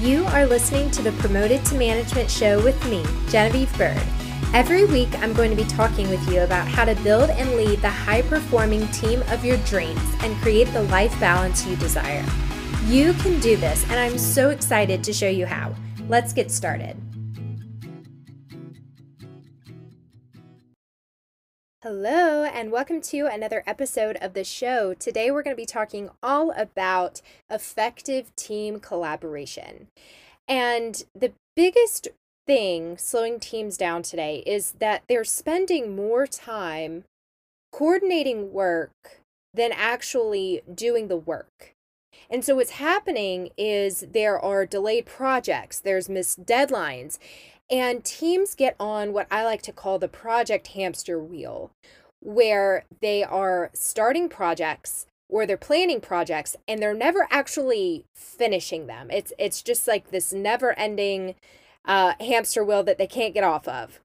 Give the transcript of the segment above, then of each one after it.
You are listening to the Promoted to Management show with me, Genevieve Bird. Every week, I'm going to be talking with you about how to build and lead the high performing team of your dreams and create the life balance you desire. You can do this, and I'm so excited to show you how. Let's get started. Hello, and welcome to another episode of the show. Today, we're going to be talking all about effective team collaboration. And the biggest thing slowing teams down today is that they're spending more time coordinating work than actually doing the work. And so, what's happening is there are delayed projects, there's missed deadlines, and teams get on what I like to call the project hamster wheel, where they are starting projects or they're planning projects and they're never actually finishing them. It's it's just like this never-ending uh, hamster wheel that they can't get off of.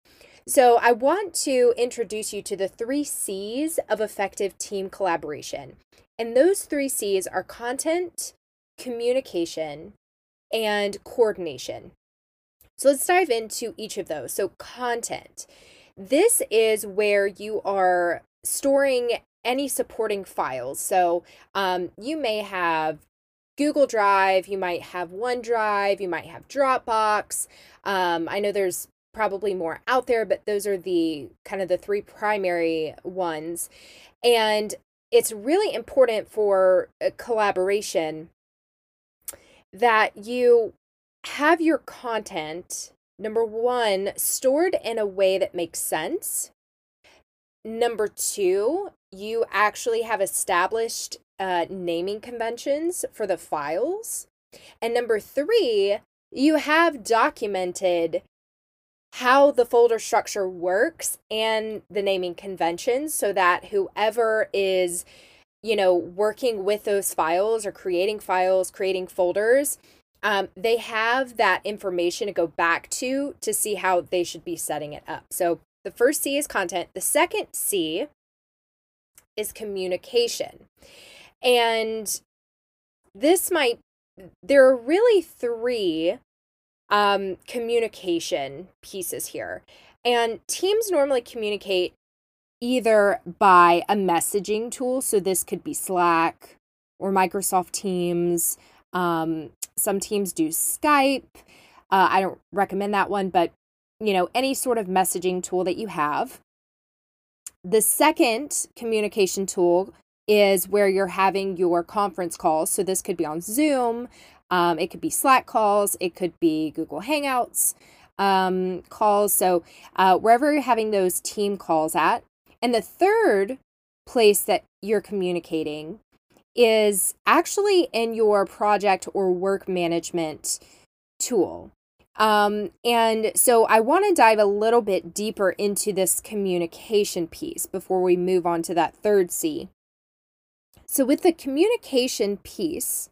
So I want to introduce you to the three C's of effective team collaboration. And those three C's are content, communication, and coordination. So let's dive into each of those. So, content. This is where you are storing any supporting files. So, um, you may have Google Drive, you might have OneDrive, you might have Dropbox. Um, I know there's probably more out there, but those are the kind of the three primary ones. And it's really important for collaboration that you have your content, number one, stored in a way that makes sense. Number two, you actually have established uh, naming conventions for the files. And number three, you have documented how the folder structure works and the naming conventions so that whoever is you know working with those files or creating files creating folders um, they have that information to go back to to see how they should be setting it up. So the first C is content. The second C is communication. And this might, there are really three um, communication pieces here. And teams normally communicate either by a messaging tool. So this could be Slack or Microsoft Teams. Um, some teams do Skype. Uh, I don't recommend that one, but you know, any sort of messaging tool that you have. The second communication tool is where you're having your conference calls. So this could be on Zoom, um, it could be Slack calls, it could be Google Hangouts um, calls. So uh, wherever you're having those team calls at. And the third place that you're communicating is actually in your project or work management tool. Um, and so I want to dive a little bit deeper into this communication piece before we move on to that third C. So, with the communication piece,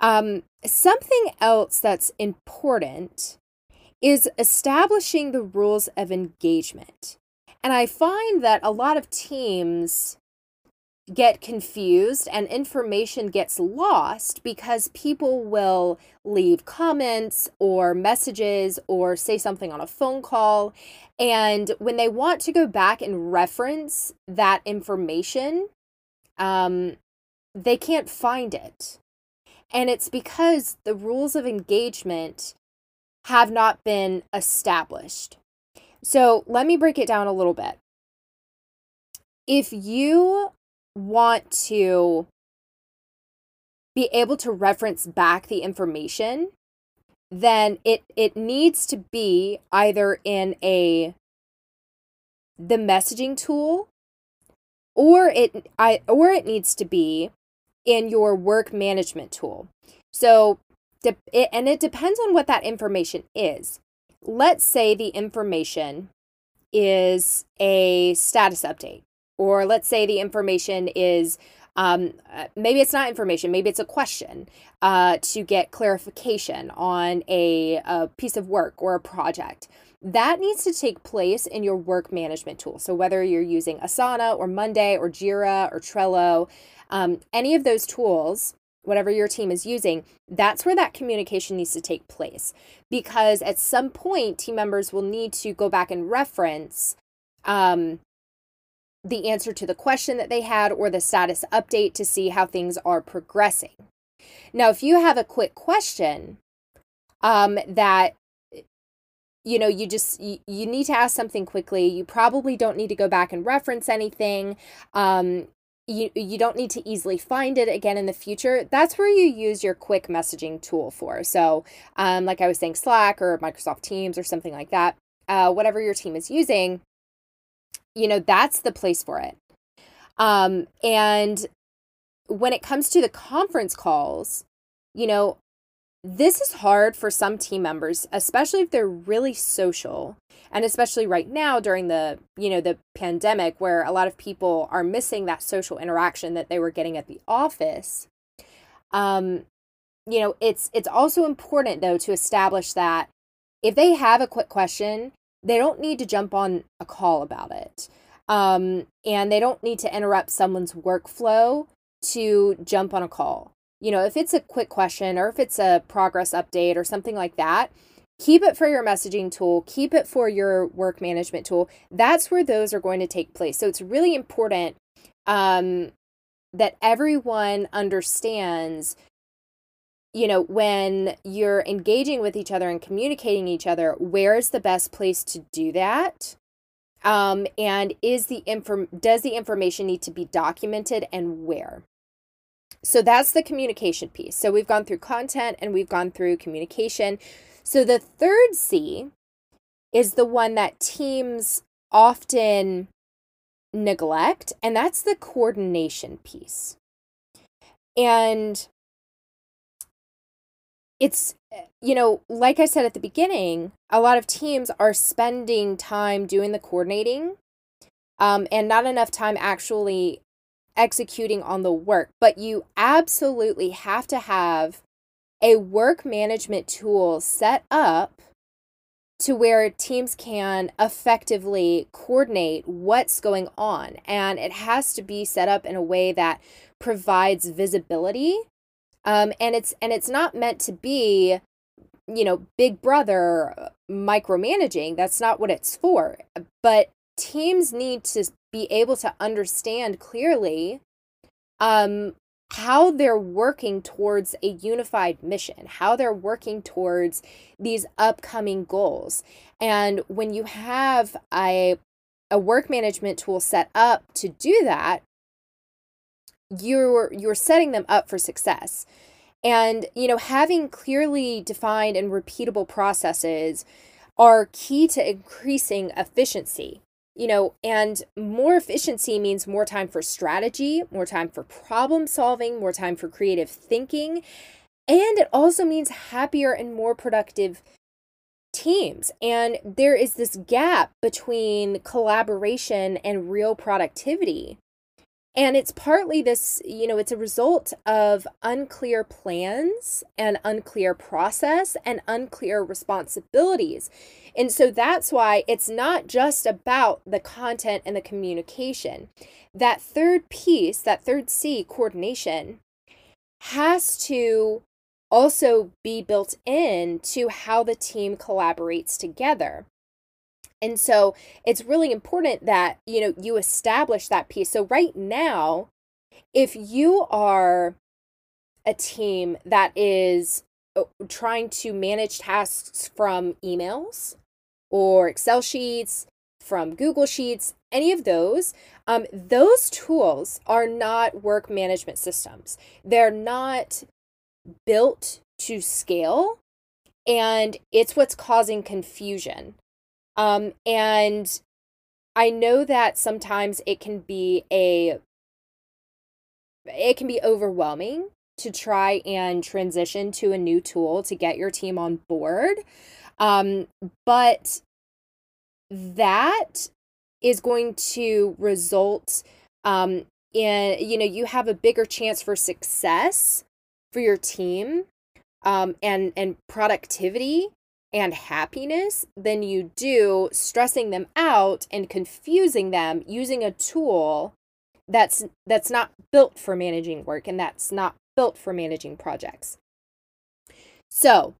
um, something else that's important is establishing the rules of engagement. And I find that a lot of teams get confused and information gets lost because people will leave comments or messages or say something on a phone call. And when they want to go back and reference that information, um, they can't find it. And it's because the rules of engagement have not been established. So let me break it down a little bit. If you want to be able to reference back the information, then it it needs to be either in a the messaging tool or it I or it needs to be in your work management tool. So de- it, and it depends on what that information is. Let's say the information is a status update or let's say the information is um, uh, maybe it's not information, maybe it's a question uh, to get clarification on a, a piece of work or a project. That needs to take place in your work management tool. So, whether you're using Asana or Monday or Jira or Trello, um, any of those tools, whatever your team is using, that's where that communication needs to take place. Because at some point, team members will need to go back and reference um, the answer to the question that they had or the status update to see how things are progressing. Now, if you have a quick question um, that you know you just you, you need to ask something quickly. You probably don't need to go back and reference anything. Um, you you don't need to easily find it again in the future. That's where you use your quick messaging tool for. So um, like i was saying slack or microsoft teams or something like that uh, whatever your team is using you know that's the place for it. Um, and when it comes to the conference calls you know this is hard for some team members especially if they're really social and especially right now during the you know the pandemic where a lot of people are missing that social interaction that they were getting at the office. Um you know it's it's also important though to establish that if they have a quick question they don't need to jump on a call about it um and they don't need to interrupt someone's workflow to jump on a call you know, if it's a quick question or if it's a progress update or something like that, keep it for your messaging tool, keep it for your work management tool. That's where those are going to take place. So it's really important um, that everyone understands you know when you're engaging with each other and communicating each other where's the best place to do that um, and is the inform does the information need to be documented and where so that's the communication piece. So we've gone through content and we've gone through communication. So the third C is the one that teams often neglect, and that's the coordination piece. And it's, you know, like I said at the beginning, a lot of teams are spending time doing the coordinating um, and not enough time actually executing on the work, but you absolutely have to have a work management tool set up to where teams can effectively coordinate what's going on. And it has to be set up in a way that provides visibility. Um, and it's and it's not meant to be, you know, big brother micromanaging. That's not what it's for. But teams need to be able to understand clearly um, how they're working towards a unified mission, how they're working towards these upcoming goals. And when you have a, a work management tool set up to do that, you're you're setting them up for success. And you know, having clearly defined and repeatable processes are key to increasing efficiency you know, and more efficiency means more time for strategy, more time for problem solving, more time for creative thinking. And it also means happier and more productive teams. And there is this gap between collaboration and real productivity. And it's partly this, you know, it's a result of unclear plans and unclear process and unclear responsibilities. And so that's why it's not just about the content and the communication. That third piece, that third C, coordination, has to also be built in to how the team collaborates together. And so it's really important that, you know, you establish that piece. So right now, if you are a team that is uh, trying to manage tasks from emails or Excel sheets, from Google Sheets, any of those, um, those tools are not work management systems. They're not built to scale, and it's what's causing confusion. Um, and I know that sometimes it can be a it can be overwhelming to try and transition to a new tool to get your team on board. Um, but that is going to result um, in, you know, you have a bigger chance for success for your team um, and, and productivity and happiness than you do stressing them out and confusing them using a tool that's that's not built for managing work and that's not built for managing projects. So,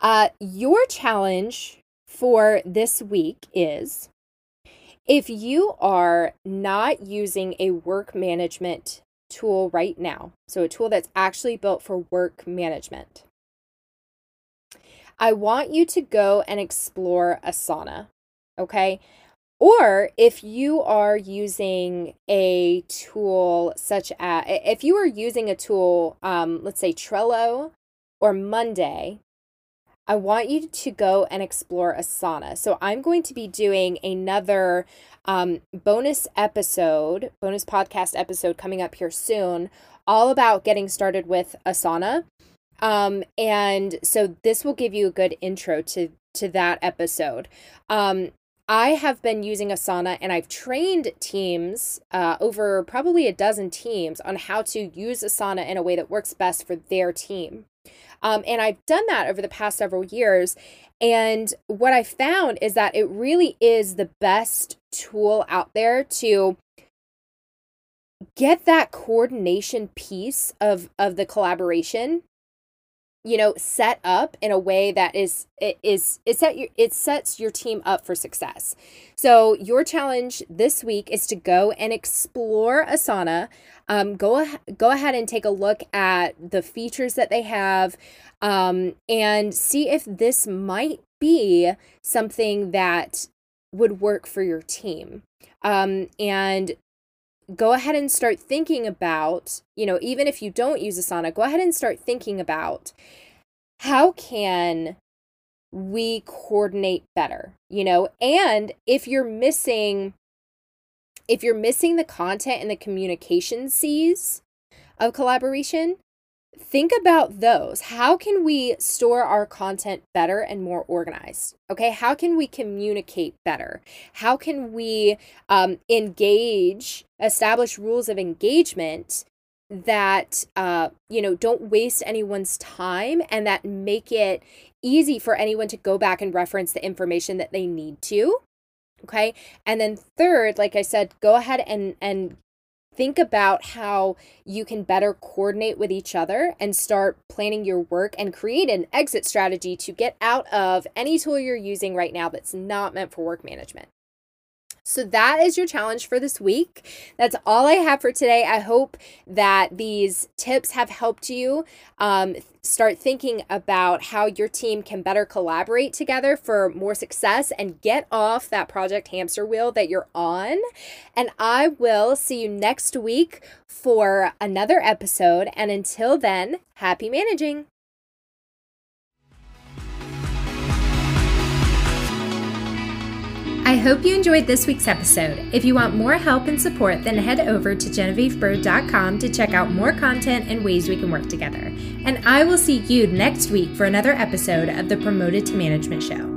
uh, your challenge for this week is if you are not using a work management tool right now, so a tool that's actually built for work management, I want you to go and explore Asana. Okay. Or if you are using a tool such as, if you are using a tool, um, let's say Trello or Monday, I want you to go and explore Asana. So I'm going to be doing another um, bonus episode, bonus podcast episode coming up here soon, all about getting started with Asana. Um, and so this will give you a good intro to to that episode. Um, I have been using Asana and I've trained teams, uh, over probably a dozen teams, on how to use Asana in a way that works best for their team. Um, and I've done that over the past several years. And what I found is that it really is the best tool out there to get that coordination piece of of the collaboration you know set up in a way that is it is it set your it sets your team up for success. So your challenge this week is to go and explore asana. Um, go go ahead and take a look at the features that they have um, and see if this might be something that would work for your team. Um, and go ahead and start thinking about, you know, even if you don't use Asana, go ahead and start thinking about how can we coordinate better, you know? And if you're missing if you're missing the content and the communication C's of collaboration, think about those. How can we store our content better and more organized? Okay, how can we communicate better? How can we um, engage, establish rules of engagement that uh, you know don't waste anyone's time and that make it easy for anyone to go back and reference the information that they need to okay and then third like i said go ahead and and think about how you can better coordinate with each other and start planning your work and create an exit strategy to get out of any tool you're using right now that's not meant for work management. So that is your challenge for this week. That's all I have for today. I hope that these tips have helped you um, start thinking about how your team can better collaborate together for more success and get off that project hamster wheel that you're on. And I will see you next week for another episode. And until then, happy managing. I hope you enjoyed this week's episode. If you want more help and support, then head over to GenevieveBird.com to check out more content and ways we can work together. And I will see you next week for another episode of the Promoted to Management Show.